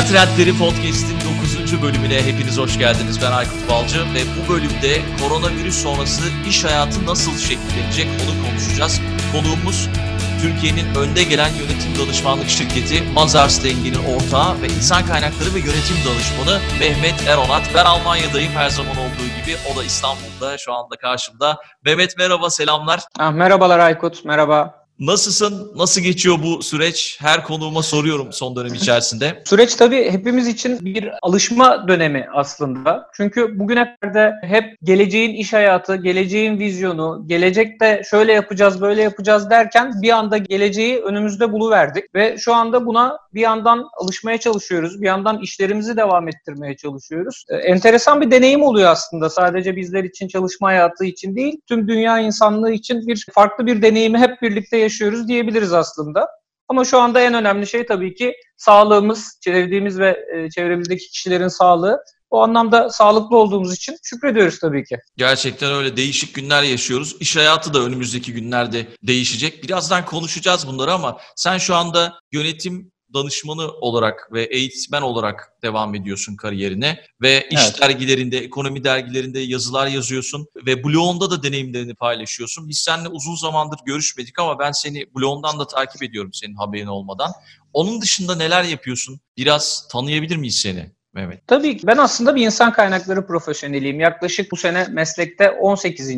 Dünya Trendleri Podcast'in 9. bölümüne hepiniz hoş geldiniz. Ben Aykut Balcı ve bu bölümde koronavirüs sonrası iş hayatı nasıl şekillenecek onu konuşacağız. Konuğumuz Türkiye'nin önde gelen yönetim danışmanlık şirketi Mazars Dengi'nin ortağı ve insan kaynakları ve yönetim danışmanı Mehmet Eronat. Ben Almanya'dayım her zaman olduğu gibi. O da İstanbul'da şu anda karşımda. Mehmet merhaba, selamlar. Ah, merhabalar Aykut, merhaba. Nasılsın? Nasıl geçiyor bu süreç? Her konuğuma soruyorum son dönem içerisinde. Süreç tabii hepimiz için bir alışma dönemi aslında. Çünkü bugüne kadar hep geleceğin iş hayatı, geleceğin vizyonu, gelecekte şöyle yapacağız, böyle yapacağız derken bir anda geleceği önümüzde buluverdik. Ve şu anda buna bir yandan alışmaya çalışıyoruz, bir yandan işlerimizi devam ettirmeye çalışıyoruz. Ee, enteresan bir deneyim oluyor aslında. Sadece bizler için, çalışma hayatı için değil, tüm dünya insanlığı için bir farklı bir deneyimi hep birlikte yaşıyoruz yaşıyoruz diyebiliriz aslında. Ama şu anda en önemli şey tabii ki sağlığımız, çevrediğimiz ve e, çevremizdeki kişilerin sağlığı. O anlamda sağlıklı olduğumuz için şükrediyoruz tabii ki. Gerçekten öyle değişik günler yaşıyoruz. İş hayatı da önümüzdeki günlerde değişecek. Birazdan konuşacağız bunları ama sen şu anda yönetim danışmanı olarak ve eğitmen olarak devam ediyorsun kariyerine ve iş evet. dergilerinde, ekonomi dergilerinde yazılar yazıyorsun ve blogunda da deneyimlerini paylaşıyorsun. Biz seninle uzun zamandır görüşmedik ama ben seni blogundan da takip ediyorum senin haberin olmadan. Onun dışında neler yapıyorsun? Biraz tanıyabilir miyiz seni? Mehmet? Tabii ki. Ben aslında bir insan kaynakları profesyoneliyim. Yaklaşık bu sene meslekte 18.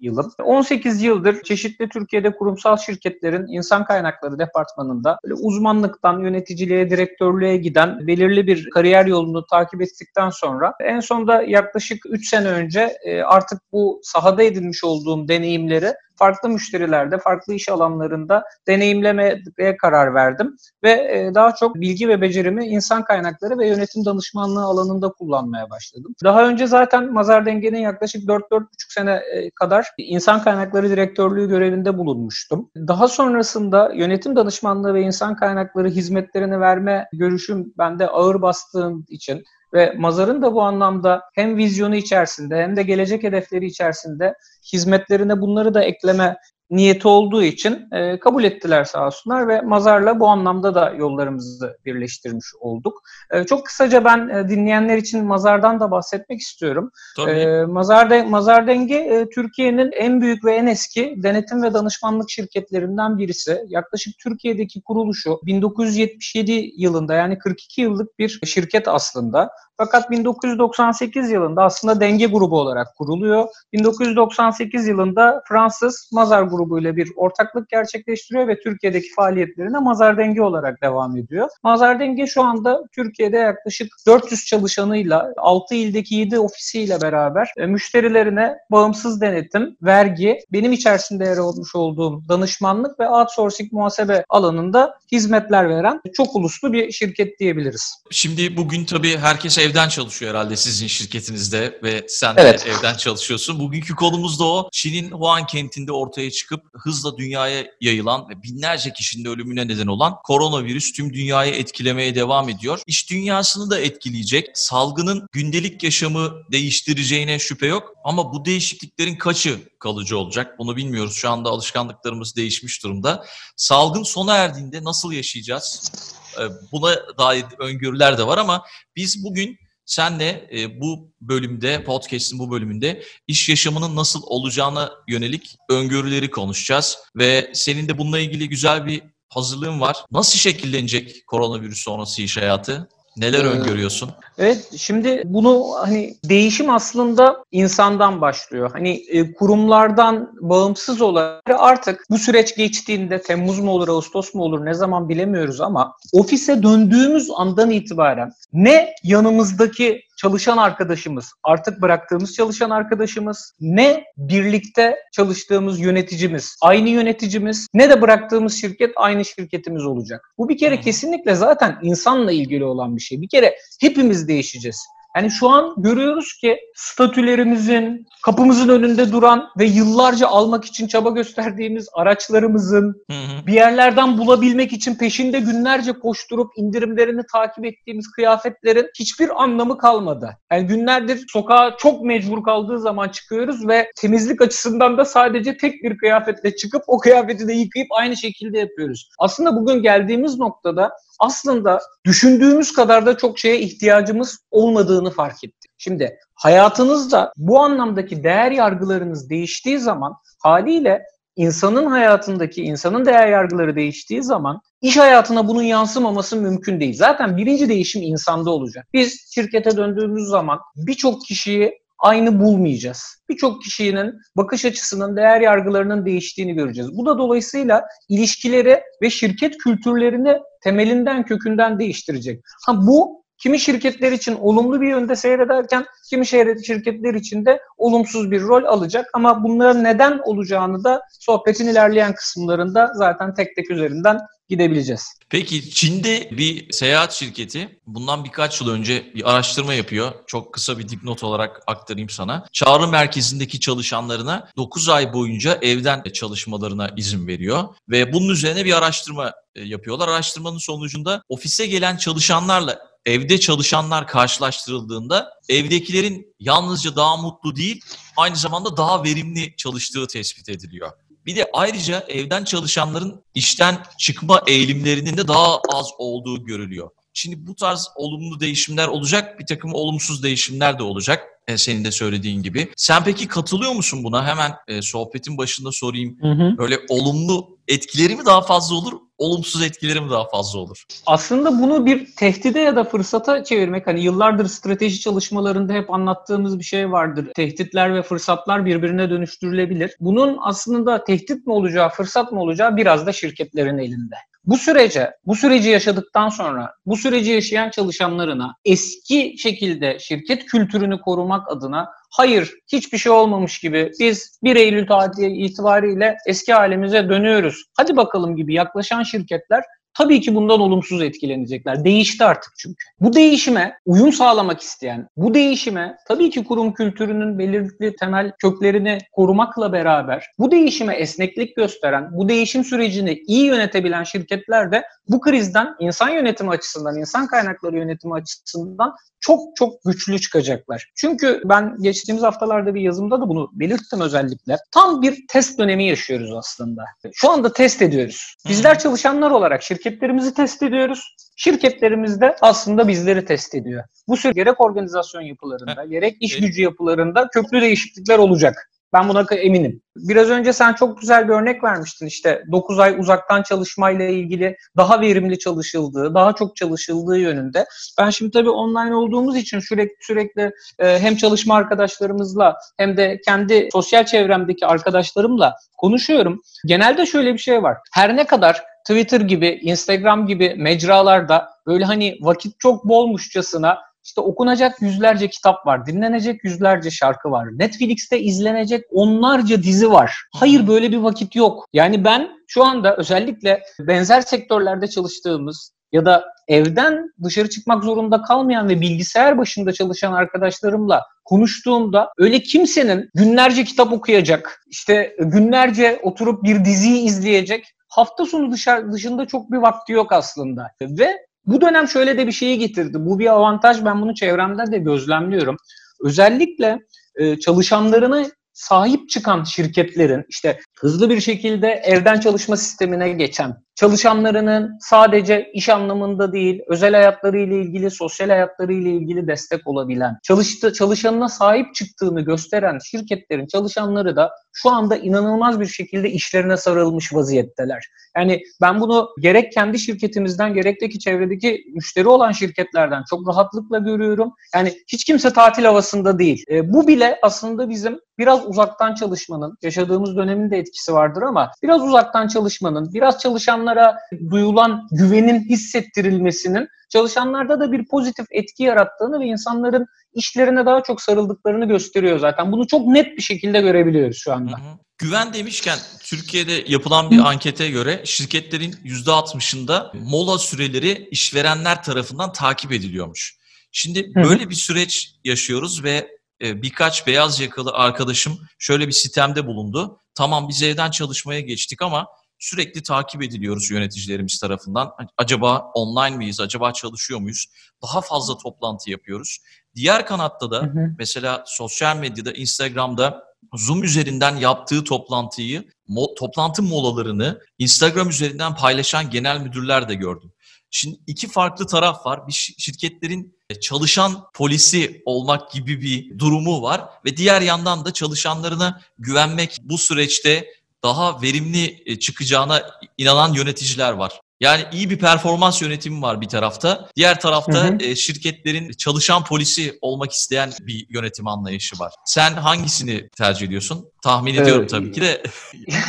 yılım. 18 yıldır çeşitli Türkiye'de kurumsal şirketlerin insan kaynakları departmanında uzmanlıktan yöneticiliğe, direktörlüğe giden belirli bir kariyer yolunu takip ettikten sonra en sonunda yaklaşık 3 sene önce e, artık bu sahada edinmiş olduğum deneyimleri farklı müşterilerde, farklı iş alanlarında deneyimlemeye karar verdim. Ve e, daha çok bilgi ve becerimi insan kaynakları ve yönetim danışmanlığı alanında kullanmaya başladım. Daha önce zaten Mazar Denge'nin yaklaşık 4-4,5 sene e, kadar insan kaynakları direktörlüğü görevinde bulunmuştum. Daha sonrasında yönetim danışmanlığı ve insan kaynakları hizmetlerini verme görüşüm bende ağır bastığım için ve Mazar'ın da bu anlamda hem vizyonu içerisinde hem de gelecek hedefleri içerisinde hizmetlerine bunları da ekleme niyeti olduğu için e, kabul ettiler sağ olsunlar ve Mazar'la bu anlamda da yollarımızı birleştirmiş olduk. E, çok kısaca ben e, dinleyenler için Mazar'dan da bahsetmek istiyorum. Tabii. E, Mazar, de, Mazar Denge e, Türkiye'nin en büyük ve en eski denetim ve danışmanlık şirketlerinden birisi. Yaklaşık Türkiye'deki kuruluşu 1977 yılında yani 42 yıllık bir şirket aslında. Fakat 1998 yılında aslında Denge grubu olarak kuruluyor. 1998 yılında Fransız Mazar grubu ile bir ortaklık gerçekleştiriyor ve Türkiye'deki faaliyetlerine Mazar Denge olarak devam ediyor. Mazar Denge şu anda Türkiye'de yaklaşık 400 çalışanıyla 6 ildeki 7 ofisiyle beraber e, müşterilerine bağımsız denetim, vergi, benim içerisinde yer almış olduğum danışmanlık ve outsourcing muhasebe alanında hizmetler veren çok uluslu bir şirket diyebiliriz. Şimdi bugün tabii herkes ev evden çalışıyor herhalde sizin şirketinizde ve sen de evet. evden çalışıyorsun. Bugünkü konumuz da o. Çin'in Wuhan kentinde ortaya çıkıp hızla dünyaya yayılan ve binlerce kişinin ölümüne neden olan koronavirüs tüm dünyayı etkilemeye devam ediyor. İş dünyasını da etkileyecek. Salgının gündelik yaşamı değiştireceğine şüphe yok ama bu değişikliklerin kaçı kalıcı olacak? Bunu bilmiyoruz. Şu anda alışkanlıklarımız değişmiş durumda. Salgın sona erdiğinde nasıl yaşayacağız? Ee, buna dair öngörüler de var ama biz bugün senle e, bu bölümde, podcast'in bu bölümünde iş yaşamının nasıl olacağına yönelik öngörüleri konuşacağız. Ve senin de bununla ilgili güzel bir hazırlığın var. Nasıl şekillenecek koronavirüs sonrası iş hayatı? Neler ee, öngörüyorsun? Evet, şimdi bunu hani değişim aslında insandan başlıyor. Hani e, kurumlardan bağımsız olarak artık bu süreç geçtiğinde Temmuz mu olur, Ağustos mu olur ne zaman bilemiyoruz ama ofise döndüğümüz andan itibaren ne yanımızdaki çalışan arkadaşımız, artık bıraktığımız çalışan arkadaşımız, ne birlikte çalıştığımız yöneticimiz, aynı yöneticimiz, ne de bıraktığımız şirket aynı şirketimiz olacak. Bu bir kere kesinlikle zaten insanla ilgili olan bir şey. Bir kere hepimiz değişeceğiz. Yani şu an görüyoruz ki statülerimizin, kapımızın önünde duran ve yıllarca almak için çaba gösterdiğimiz araçlarımızın hı hı. bir yerlerden bulabilmek için peşinde günlerce koşturup indirimlerini takip ettiğimiz kıyafetlerin hiçbir anlamı kalmadı. Yani günlerdir sokağa çok mecbur kaldığı zaman çıkıyoruz ve temizlik açısından da sadece tek bir kıyafetle çıkıp o kıyafeti de yıkayıp aynı şekilde yapıyoruz. Aslında bugün geldiğimiz noktada aslında düşündüğümüz kadar da çok şeye ihtiyacımız olmadığını fark ettik. Şimdi hayatınızda bu anlamdaki değer yargılarınız değiştiği zaman haliyle insanın hayatındaki insanın değer yargıları değiştiği zaman iş hayatına bunun yansımaması mümkün değil. Zaten birinci değişim insanda olacak. Biz şirkete döndüğümüz zaman birçok kişiyi aynı bulmayacağız. Birçok kişinin bakış açısının, değer yargılarının değiştiğini göreceğiz. Bu da dolayısıyla ilişkileri ve şirket kültürlerini temelinden, kökünden değiştirecek. Ha bu kimi şirketler için olumlu bir yönde seyrederken kimi şirketler için de olumsuz bir rol alacak. Ama bunların neden olacağını da sohbetin ilerleyen kısımlarında zaten tek tek üzerinden gidebileceğiz. Peki Çin'de bir seyahat şirketi bundan birkaç yıl önce bir araştırma yapıyor. Çok kısa bir dipnot olarak aktarayım sana. Çağrı merkezindeki çalışanlarına 9 ay boyunca evden çalışmalarına izin veriyor ve bunun üzerine bir araştırma e, yapıyorlar. Araştırmanın sonucunda ofise gelen çalışanlarla evde çalışanlar karşılaştırıldığında evdekilerin yalnızca daha mutlu değil, aynı zamanda daha verimli çalıştığı tespit ediliyor. Bir de ayrıca evden çalışanların işten çıkma eğilimlerinin de daha az olduğu görülüyor. Şimdi bu tarz olumlu değişimler olacak, bir takım olumsuz değişimler de olacak e, senin de söylediğin gibi. Sen peki katılıyor musun buna? Hemen e, sohbetin başında sorayım. Hı hı. Böyle olumlu etkileri mi daha fazla olur, olumsuz etkileri mi daha fazla olur? Aslında bunu bir tehdide ya da fırsata çevirmek hani yıllardır strateji çalışmalarında hep anlattığımız bir şey vardır. Tehditler ve fırsatlar birbirine dönüştürülebilir. Bunun aslında tehdit mi olacağı, fırsat mı olacağı biraz da şirketlerin elinde. Bu sürece, bu süreci yaşadıktan sonra bu süreci yaşayan çalışanlarına eski şekilde şirket kültürünü korumak adına hayır hiçbir şey olmamış gibi biz 1 Eylül tarihi itibariyle eski halimize dönüyoruz. Hadi bakalım gibi yaklaşan şirketler tabii ki bundan olumsuz etkilenecekler. Değişti artık çünkü. Bu değişime uyum sağlamak isteyen, bu değişime tabii ki kurum kültürünün belirli temel köklerini korumakla beraber bu değişime esneklik gösteren, bu değişim sürecini iyi yönetebilen şirketler de bu krizden insan yönetimi açısından, insan kaynakları yönetimi açısından çok çok güçlü çıkacaklar. Çünkü ben geçtiğimiz haftalarda bir yazımda da bunu belirttim özellikle. Tam bir test dönemi yaşıyoruz aslında. Şu anda test ediyoruz. Bizler çalışanlar olarak şirketlerimizi test ediyoruz. Şirketlerimiz de aslında bizleri test ediyor. Bu süre gerek organizasyon yapılarında, gerek iş gücü yapılarında köklü değişiklikler olacak. Ben buna eminim. Biraz önce sen çok güzel bir örnek vermiştin işte 9 ay uzaktan çalışmayla ilgili daha verimli çalışıldığı, daha çok çalışıldığı yönünde. Ben şimdi tabii online olduğumuz için sürekli sürekli e, hem çalışma arkadaşlarımızla hem de kendi sosyal çevremdeki arkadaşlarımla konuşuyorum. Genelde şöyle bir şey var. Her ne kadar Twitter gibi, Instagram gibi mecralarda böyle hani vakit çok bolmuşçasına işte okunacak yüzlerce kitap var, dinlenecek yüzlerce şarkı var. Netflix'te izlenecek onlarca dizi var. Hayır böyle bir vakit yok. Yani ben şu anda özellikle benzer sektörlerde çalıştığımız ya da evden dışarı çıkmak zorunda kalmayan ve bilgisayar başında çalışan arkadaşlarımla konuştuğumda öyle kimsenin günlerce kitap okuyacak, işte günlerce oturup bir diziyi izleyecek hafta sonu dışarı, dışında çok bir vakti yok aslında. Ve bu dönem şöyle de bir şeyi getirdi. Bu bir avantaj. Ben bunu çevremde de gözlemliyorum. Özellikle e, çalışanlarını sahip çıkan şirketlerin işte hızlı bir şekilde evden çalışma sistemine geçen çalışanlarının sadece iş anlamında değil, özel hayatları ile ilgili, sosyal hayatları ile ilgili destek olabilen, çalıştı, çalışanına sahip çıktığını gösteren şirketlerin çalışanları da şu anda inanılmaz bir şekilde işlerine sarılmış vaziyetteler. Yani ben bunu gerek kendi şirketimizden gerek de ki çevredeki müşteri olan şirketlerden çok rahatlıkla görüyorum. Yani hiç kimse tatil havasında değil. E, bu bile aslında bizim biraz uzaktan çalışmanın, yaşadığımız dönemin de etkisi vardır ama biraz uzaktan çalışmanın, biraz çalışanlar çalışanlara duyulan güvenin hissettirilmesinin çalışanlarda da bir pozitif etki yarattığını ve insanların işlerine daha çok sarıldıklarını gösteriyor zaten. Bunu çok net bir şekilde görebiliyoruz şu anda. Hı hı. Güven demişken Türkiye'de yapılan bir Hı. ankete göre şirketlerin %60'ında mola süreleri işverenler tarafından takip ediliyormuş. Şimdi böyle bir süreç yaşıyoruz ve e, birkaç beyaz yakalı arkadaşım şöyle bir sistemde bulundu. Tamam biz evden çalışmaya geçtik ama sürekli takip ediliyoruz yöneticilerimiz tarafından. Acaba online miyiz? Acaba çalışıyor muyuz? Daha fazla toplantı yapıyoruz. Diğer kanatta da hı hı. mesela sosyal medyada, Instagram'da Zoom üzerinden yaptığı toplantıyı, mo- toplantı molalarını Instagram üzerinden paylaşan genel müdürler de gördüm. Şimdi iki farklı taraf var. Bir şirketlerin çalışan polisi olmak gibi bir durumu var ve diğer yandan da çalışanlarına güvenmek bu süreçte daha verimli e, çıkacağına inanan yöneticiler var. Yani iyi bir performans yönetimi var bir tarafta. Diğer tarafta hı hı. E, şirketlerin çalışan polisi olmak isteyen bir yönetim anlayışı var. Sen hangisini tercih ediyorsun? Tahmin ediyorum evet. tabii ki de.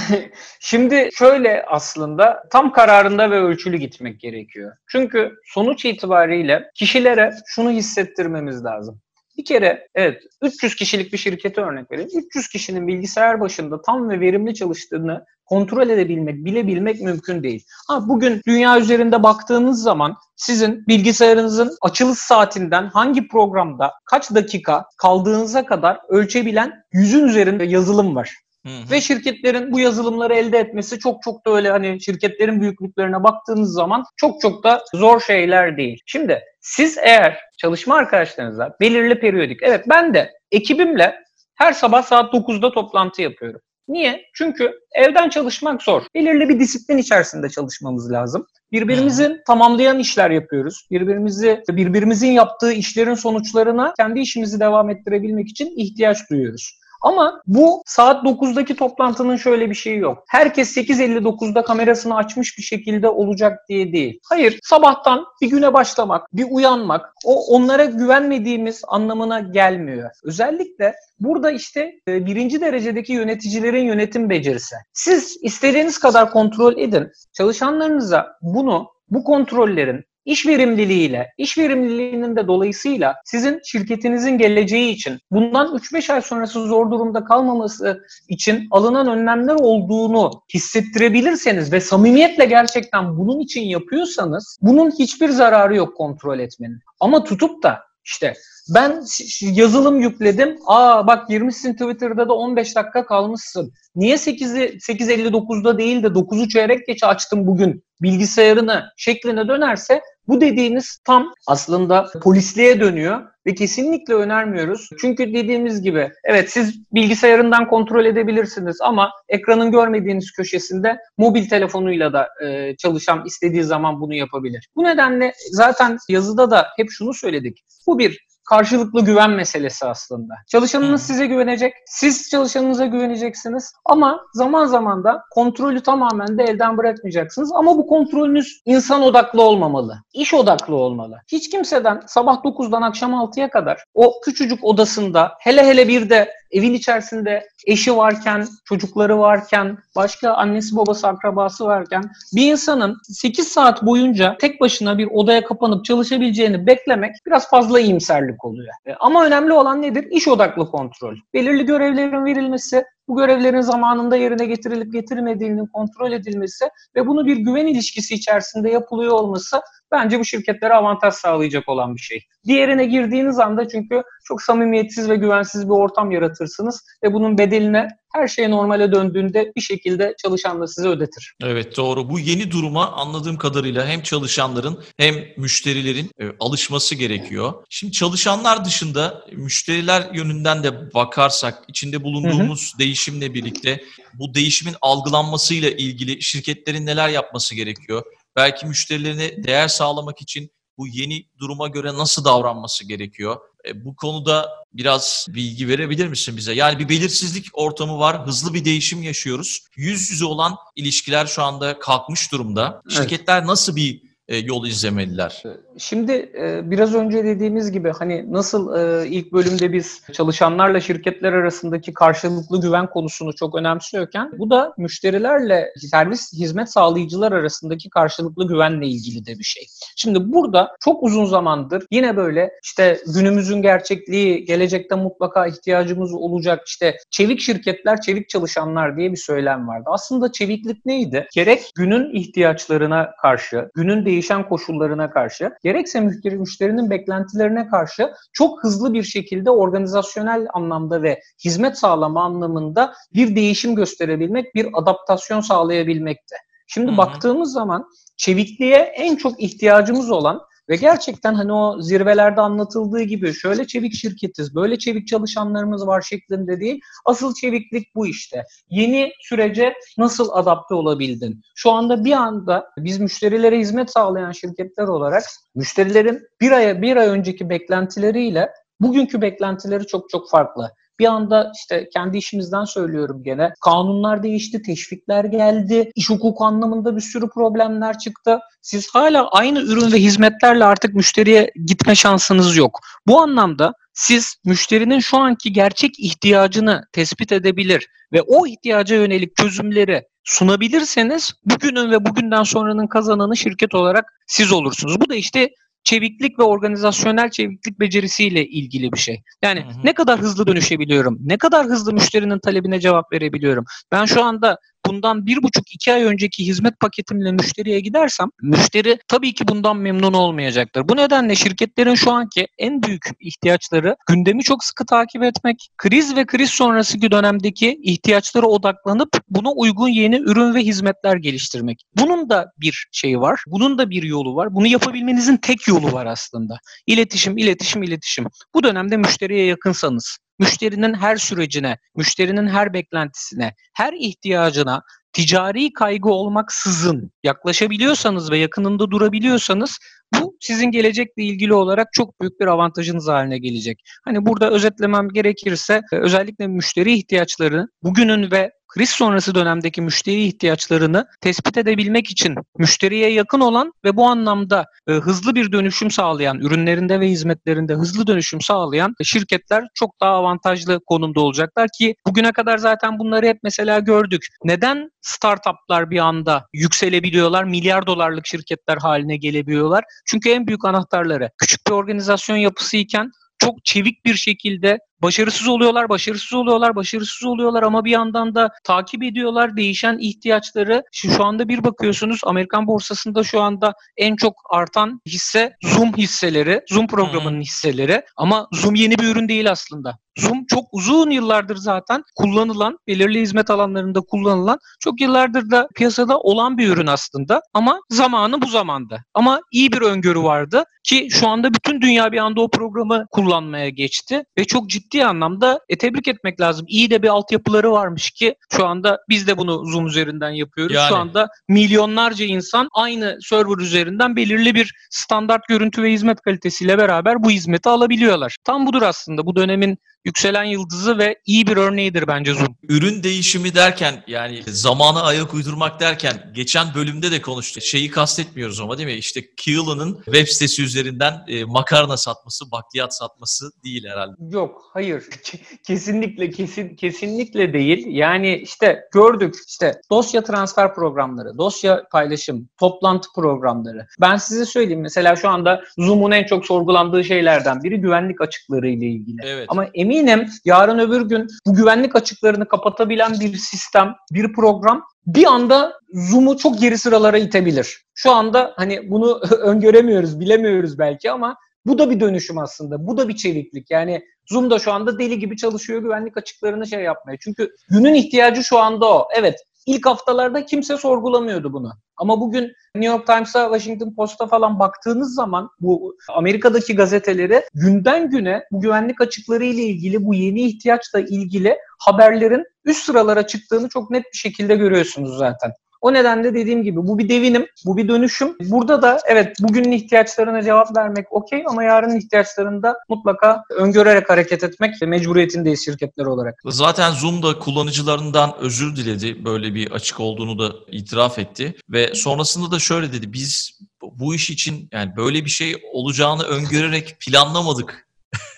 Şimdi şöyle aslında tam kararında ve ölçülü gitmek gerekiyor. Çünkü sonuç itibariyle kişilere şunu hissettirmemiz lazım. Bir kere evet 300 kişilik bir şirkete örnek verelim. 300 kişinin bilgisayar başında tam ve verimli çalıştığını kontrol edebilmek, bilebilmek mümkün değil. Ha, bugün dünya üzerinde baktığınız zaman sizin bilgisayarınızın açılış saatinden hangi programda kaç dakika kaldığınıza kadar ölçebilen yüzün üzerinde yazılım var. Hı hı. Ve şirketlerin bu yazılımları elde etmesi çok çok da öyle hani şirketlerin büyüklüklerine baktığınız zaman çok çok da zor şeyler değil. Şimdi siz eğer çalışma arkadaşlarınızla belirli periyodik, evet ben de ekibimle her sabah saat 9'da toplantı yapıyorum. Niye? Çünkü evden çalışmak zor. Belirli bir disiplin içerisinde çalışmamız lazım. Birbirimizin tamamlayan işler yapıyoruz. Birbirimizi birbirimizin yaptığı işlerin sonuçlarına kendi işimizi devam ettirebilmek için ihtiyaç duyuyoruz. Ama bu saat 9'daki toplantının şöyle bir şeyi yok. Herkes 8.59'da kamerasını açmış bir şekilde olacak diye değil. Hayır, sabahtan bir güne başlamak, bir uyanmak, o onlara güvenmediğimiz anlamına gelmiyor. Özellikle burada işte e, birinci derecedeki yöneticilerin yönetim becerisi. Siz istediğiniz kadar kontrol edin. Çalışanlarınıza bunu bu kontrollerin İş verimliliğiyle, iş verimliliğinin de dolayısıyla sizin şirketinizin geleceği için bundan 3-5 ay sonrası zor durumda kalmaması için alınan önlemler olduğunu hissettirebilirseniz ve samimiyetle gerçekten bunun için yapıyorsanız bunun hiçbir zararı yok kontrol etmenin. Ama tutup da işte ben yazılım yükledim. Aa bak girmişsin Twitter'da da 15 dakika kalmışsın. Niye 8'i 8.59'da değil de 9'u çeyrek geç açtım bugün bilgisayarını şekline dönerse bu dediğiniz tam aslında polisliğe dönüyor ve kesinlikle önermiyoruz. Çünkü dediğimiz gibi evet siz bilgisayarından kontrol edebilirsiniz ama ekranın görmediğiniz köşesinde mobil telefonuyla da e, çalışan istediği zaman bunu yapabilir. Bu nedenle zaten yazıda da hep şunu söyledik. Bu bir karşılıklı güven meselesi aslında. Çalışanınız size güvenecek, siz çalışanınıza güveneceksiniz ama zaman zaman da kontrolü tamamen de elden bırakmayacaksınız. Ama bu kontrolünüz insan odaklı olmamalı, iş odaklı olmalı. Hiç kimseden sabah 9'dan akşam 6'ya kadar o küçücük odasında hele hele bir de evin içerisinde eşi varken, çocukları varken, başka annesi babası akrabası varken bir insanın 8 saat boyunca tek başına bir odaya kapanıp çalışabileceğini beklemek biraz fazla iyimserlik oluyor. E, ama önemli olan nedir? İş odaklı kontrol. Belirli görevlerin verilmesi, bu görevlerin zamanında yerine getirilip getirilmediğinin kontrol edilmesi ve bunu bir güven ilişkisi içerisinde yapılıyor olması bence bu şirketlere avantaj sağlayacak olan bir şey. Diğerine girdiğiniz anda çünkü çok samimiyetsiz ve güvensiz bir ortam yaratırsınız ve bunun bedeline her şey normale döndüğünde bir şekilde çalışan da size ödetir. Evet doğru. Bu yeni duruma anladığım kadarıyla hem çalışanların hem müşterilerin e, alışması gerekiyor. Şimdi çalışanlar dışında müşteriler yönünden de bakarsak içinde bulunduğumuz hı hı. değişimle birlikte bu değişimin algılanmasıyla ilgili şirketlerin neler yapması gerekiyor? Belki müşterilerine değer sağlamak için bu yeni duruma göre nasıl davranması gerekiyor? E, bu konuda biraz bilgi verebilir misin bize? Yani bir belirsizlik ortamı var, hızlı bir değişim yaşıyoruz. Yüz yüze olan ilişkiler şu anda kalkmış durumda. Şirketler evet. nasıl bir yol izlemeliler? Şimdi e, biraz önce dediğimiz gibi hani nasıl e, ilk bölümde biz çalışanlarla şirketler arasındaki karşılıklı güven konusunu çok önemsiyorken bu da müşterilerle servis hizmet sağlayıcılar arasındaki karşılıklı güvenle ilgili de bir şey. Şimdi burada çok uzun zamandır yine böyle işte günümüzün gerçekliği gelecekte mutlaka ihtiyacımız olacak işte çevik şirketler çevik çalışanlar diye bir söylem vardı. Aslında çeviklik neydi? Gerek günün ihtiyaçlarına karşı, günün değişen koşullarına karşı, gerekse müşteri, müşterinin beklentilerine karşı çok hızlı bir şekilde organizasyonel anlamda ve hizmet sağlama anlamında bir değişim gösterebilmek, bir adaptasyon sağlayabilmekte. Şimdi Hı-hı. baktığımız zaman çevikliğe en çok ihtiyacımız olan ve gerçekten hani o zirvelerde anlatıldığı gibi şöyle çevik şirketiz, böyle çevik çalışanlarımız var şeklinde değil. Asıl çeviklik bu işte. Yeni sürece nasıl adapte olabildin? Şu anda bir anda biz müşterilere hizmet sağlayan şirketler olarak müşterilerin bir ay bir ay önceki beklentileriyle bugünkü beklentileri çok çok farklı. Bir anda işte kendi işimizden söylüyorum gene. Kanunlar değişti, teşvikler geldi, iş hukuku anlamında bir sürü problemler çıktı. Siz hala aynı ürün ve hizmetlerle artık müşteriye gitme şansınız yok. Bu anlamda siz müşterinin şu anki gerçek ihtiyacını tespit edebilir ve o ihtiyaca yönelik çözümleri sunabilirseniz bugünün ve bugünden sonranın kazananı şirket olarak siz olursunuz. Bu da işte çeviklik ve organizasyonel çeviklik becerisiyle ilgili bir şey. Yani hı hı. ne kadar hızlı dönüşebiliyorum, ne kadar hızlı müşterinin talebine cevap verebiliyorum. Ben şu anda bundan bir buçuk iki ay önceki hizmet paketimle müşteriye gidersem müşteri tabii ki bundan memnun olmayacaktır. Bu nedenle şirketlerin şu anki en büyük ihtiyaçları gündemi çok sıkı takip etmek, kriz ve kriz sonrası dönemdeki ihtiyaçlara odaklanıp buna uygun yeni ürün ve hizmetler geliştirmek. Bunun da bir şeyi var. Bunun da bir yolu var. Bunu yapabilmenizin tek yolu var aslında. İletişim, iletişim, iletişim. Bu dönemde müşteriye yakınsanız, müşterinin her sürecine, müşterinin her beklentisine, her ihtiyacına ticari kaygı olmaksızın yaklaşabiliyorsanız ve yakınında durabiliyorsanız bu sizin gelecekle ilgili olarak çok büyük bir avantajınız haline gelecek. Hani burada özetlemem gerekirse özellikle müşteri ihtiyaçları bugünün ve kriz sonrası dönemdeki müşteri ihtiyaçlarını tespit edebilmek için müşteriye yakın olan ve bu anlamda e, hızlı bir dönüşüm sağlayan, ürünlerinde ve hizmetlerinde hızlı dönüşüm sağlayan şirketler çok daha avantajlı konumda olacaklar ki bugüne kadar zaten bunları hep mesela gördük. Neden startuplar bir anda yükselebiliyorlar, milyar dolarlık şirketler haline gelebiliyorlar? Çünkü en büyük anahtarları küçük bir organizasyon yapısı iken çok çevik bir şekilde başarısız oluyorlar, başarısız oluyorlar, başarısız oluyorlar ama bir yandan da takip ediyorlar değişen ihtiyaçları. Şimdi şu anda bir bakıyorsunuz Amerikan borsasında şu anda en çok artan hisse Zoom hisseleri, Zoom programının hisseleri ama Zoom yeni bir ürün değil aslında. Zoom çok uzun yıllardır zaten kullanılan, belirli hizmet alanlarında kullanılan, çok yıllardır da piyasada olan bir ürün aslında. Ama zamanı bu zamanda. Ama iyi bir öngörü vardı ki şu anda bütün dünya bir anda o programı kullanmaya geçti ve çok ciddi anlamda e, tebrik etmek lazım. İyi de bir altyapıları varmış ki şu anda biz de bunu Zoom üzerinden yapıyoruz. Yani. Şu anda milyonlarca insan aynı server üzerinden belirli bir standart görüntü ve hizmet kalitesiyle beraber bu hizmeti alabiliyorlar. Tam budur aslında bu dönemin yükselen yıldızı ve iyi bir örneğidir bence Zoom. Ürün değişimi derken yani zamana ayak uydurmak derken geçen bölümde de konuştuk. Şeyi kastetmiyoruz ama değil mi? İşte Keelan'ın web sitesi üzerinden e, makarna satması, bakliyat satması değil herhalde. Yok, hayır. kesinlikle kesin kesinlikle değil. Yani işte gördük işte dosya transfer programları, dosya paylaşım, toplantı programları. Ben size söyleyeyim mesela şu anda Zoom'un en çok sorgulandığı şeylerden biri güvenlik açıkları ile ilgili. Evet. Ama emin eminim yarın öbür gün bu güvenlik açıklarını kapatabilen bir sistem, bir program bir anda Zoom'u çok geri sıralara itebilir. Şu anda hani bunu öngöremiyoruz, bilemiyoruz belki ama bu da bir dönüşüm aslında. Bu da bir çeviklik. Yani Zoom da şu anda deli gibi çalışıyor güvenlik açıklarını şey yapmaya. Çünkü günün ihtiyacı şu anda o. Evet İlk haftalarda kimse sorgulamıyordu bunu. Ama bugün New York Times'a, Washington Post'a falan baktığınız zaman bu Amerika'daki gazeteleri günden güne bu güvenlik açıkları ile ilgili bu yeni ihtiyaçla ilgili haberlerin üst sıralara çıktığını çok net bir şekilde görüyorsunuz zaten. O nedenle dediğim gibi bu bir devinim, bu bir dönüşüm. Burada da evet bugünün ihtiyaçlarına cevap vermek okey ama yarının ihtiyaçlarında mutlaka öngörerek hareket etmek mecburiyetindeyiz şirketler olarak. Zaten Zoom da kullanıcılarından özür diledi. Böyle bir açık olduğunu da itiraf etti. Ve sonrasında da şöyle dedi. Biz bu iş için yani böyle bir şey olacağını öngörerek planlamadık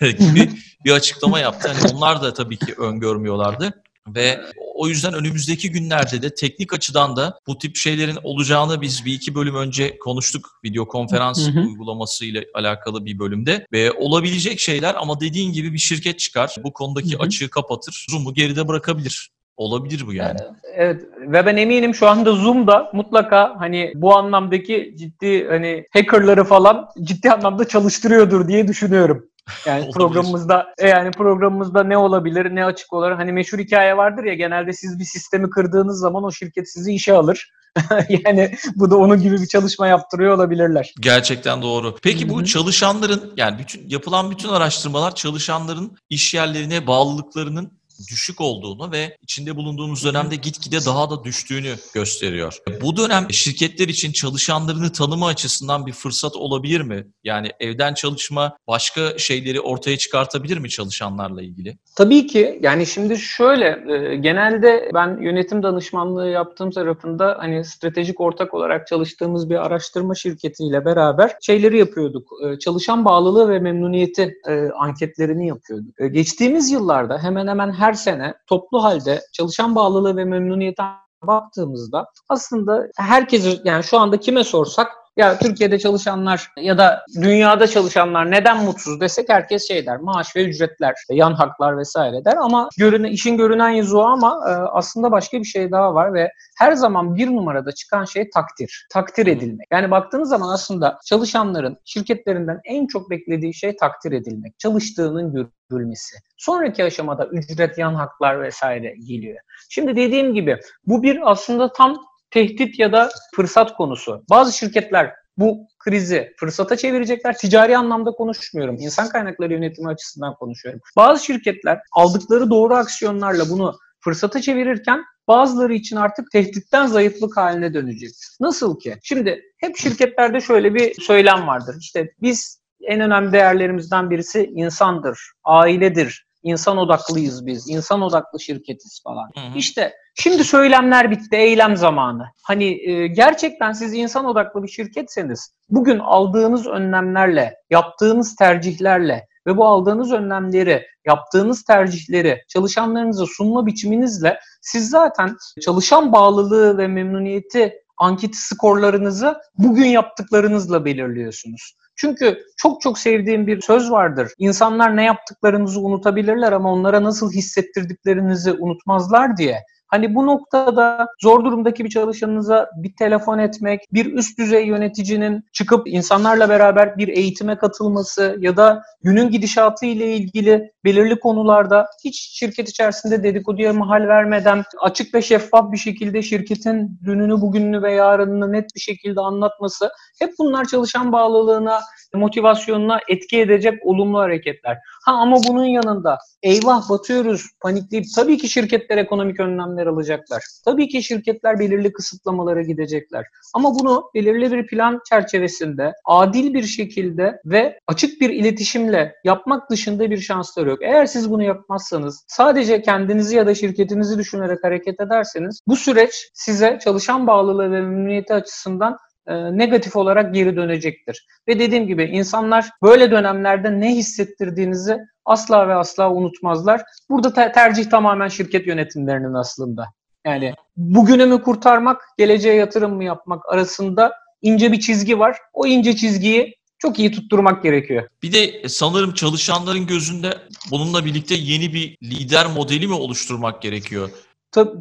gibi bir açıklama yaptı. Yani onlar da tabii ki öngörmüyorlardı. Ve o yüzden önümüzdeki günlerde de teknik açıdan da bu tip şeylerin olacağını biz bir iki bölüm önce konuştuk. Video konferans uygulaması ile alakalı bir bölümde. Ve olabilecek şeyler ama dediğin gibi bir şirket çıkar. Bu konudaki hı hı. açığı kapatır. Zoom'u geride bırakabilir. olabilir bu yani. Evet ve ben eminim şu anda Zoom'da mutlaka hani bu anlamdaki ciddi hani hackerları falan ciddi anlamda çalıştırıyordur diye düşünüyorum. Yani programımızda e, yani programımızda ne olabilir, ne açık olur. Hani meşhur hikaye vardır ya genelde siz bir sistemi kırdığınız zaman o şirket sizi işe alır. yani bu da onun gibi bir çalışma yaptırıyor olabilirler. Gerçekten doğru. Peki bu çalışanların yani bütün yapılan bütün araştırmalar çalışanların iş yerlerine bağlılıklarının düşük olduğunu ve içinde bulunduğumuz dönemde gitgide daha da düştüğünü gösteriyor. Bu dönem şirketler için çalışanlarını tanıma açısından bir fırsat olabilir mi? Yani evden çalışma başka şeyleri ortaya çıkartabilir mi çalışanlarla ilgili? Tabii ki. Yani şimdi şöyle e, genelde ben yönetim danışmanlığı yaptığım tarafında hani stratejik ortak olarak çalıştığımız bir araştırma şirketiyle beraber şeyleri yapıyorduk. E, çalışan bağlılığı ve memnuniyeti e, anketlerini yapıyorduk. Geçtiğimiz yıllarda hemen hemen her sene toplu halde çalışan bağlılığı ve memnuniyete baktığımızda aslında herkes yani şu anda kime sorsak ya Türkiye'de çalışanlar ya da dünyada çalışanlar neden mutsuz desek herkes şey der. Maaş ve ücretler, yan haklar vesaire der ama görünen, işin görünen yüzü o ama e, aslında başka bir şey daha var ve her zaman bir numarada çıkan şey takdir. Takdir edilmek. Yani baktığınız zaman aslında çalışanların şirketlerinden en çok beklediği şey takdir edilmek. Çalıştığının görülmesi. Sonraki aşamada ücret, yan haklar vesaire geliyor. Şimdi dediğim gibi bu bir aslında tam tehdit ya da fırsat konusu. Bazı şirketler bu krizi fırsata çevirecekler. Ticari anlamda konuşmuyorum. İnsan kaynakları yönetimi açısından konuşuyorum. Bazı şirketler aldıkları doğru aksiyonlarla bunu fırsata çevirirken bazıları için artık tehditten zayıflık haline dönecek. Nasıl ki? Şimdi hep şirketlerde şöyle bir söylem vardır. İşte biz en önemli değerlerimizden birisi insandır, ailedir, insan odaklıyız biz, insan odaklı şirketiz falan. Hı hı. İşte şimdi söylemler bitti, eylem zamanı. Hani e, gerçekten siz insan odaklı bir şirketseniz bugün aldığınız önlemlerle, yaptığınız tercihlerle ve bu aldığınız önlemleri, yaptığınız tercihleri çalışanlarınıza sunma biçiminizle siz zaten çalışan bağlılığı ve memnuniyeti anketi skorlarınızı bugün yaptıklarınızla belirliyorsunuz. Çünkü çok çok sevdiğim bir söz vardır. İnsanlar ne yaptıklarınızı unutabilirler ama onlara nasıl hissettirdiklerinizi unutmazlar diye. Hani bu noktada zor durumdaki bir çalışanınıza bir telefon etmek, bir üst düzey yöneticinin çıkıp insanlarla beraber bir eğitime katılması ya da günün gidişatı ile ilgili belirli konularda hiç şirket içerisinde dedikoduya mahal vermeden açık ve şeffaf bir şekilde şirketin dününü, bugününü ve yarınını net bir şekilde anlatması hep bunlar çalışan bağlılığına, motivasyonuna etki edecek olumlu hareketler. Ha ama bunun yanında eyvah batıyoruz, panikleyip tabii ki şirketler ekonomik önlemler alacaklar. Tabii ki şirketler belirli kısıtlamalara gidecekler. Ama bunu belirli bir plan çerçevesinde adil bir şekilde ve açık bir iletişimle yapmak dışında bir şansları yok. Eğer siz bunu yapmazsanız sadece kendinizi ya da şirketinizi düşünerek hareket ederseniz bu süreç size çalışan bağlılığı ve memnuniyeti açısından e, negatif olarak geri dönecektir. Ve dediğim gibi insanlar böyle dönemlerde ne hissettirdiğinizi asla ve asla unutmazlar. Burada te- tercih tamamen şirket yönetimlerinin aslında. Yani bugünü mü kurtarmak, geleceğe yatırım mı yapmak arasında ince bir çizgi var. O ince çizgiyi çok iyi tutturmak gerekiyor. Bir de sanırım çalışanların gözünde bununla birlikte yeni bir lider modeli mi oluşturmak gerekiyor?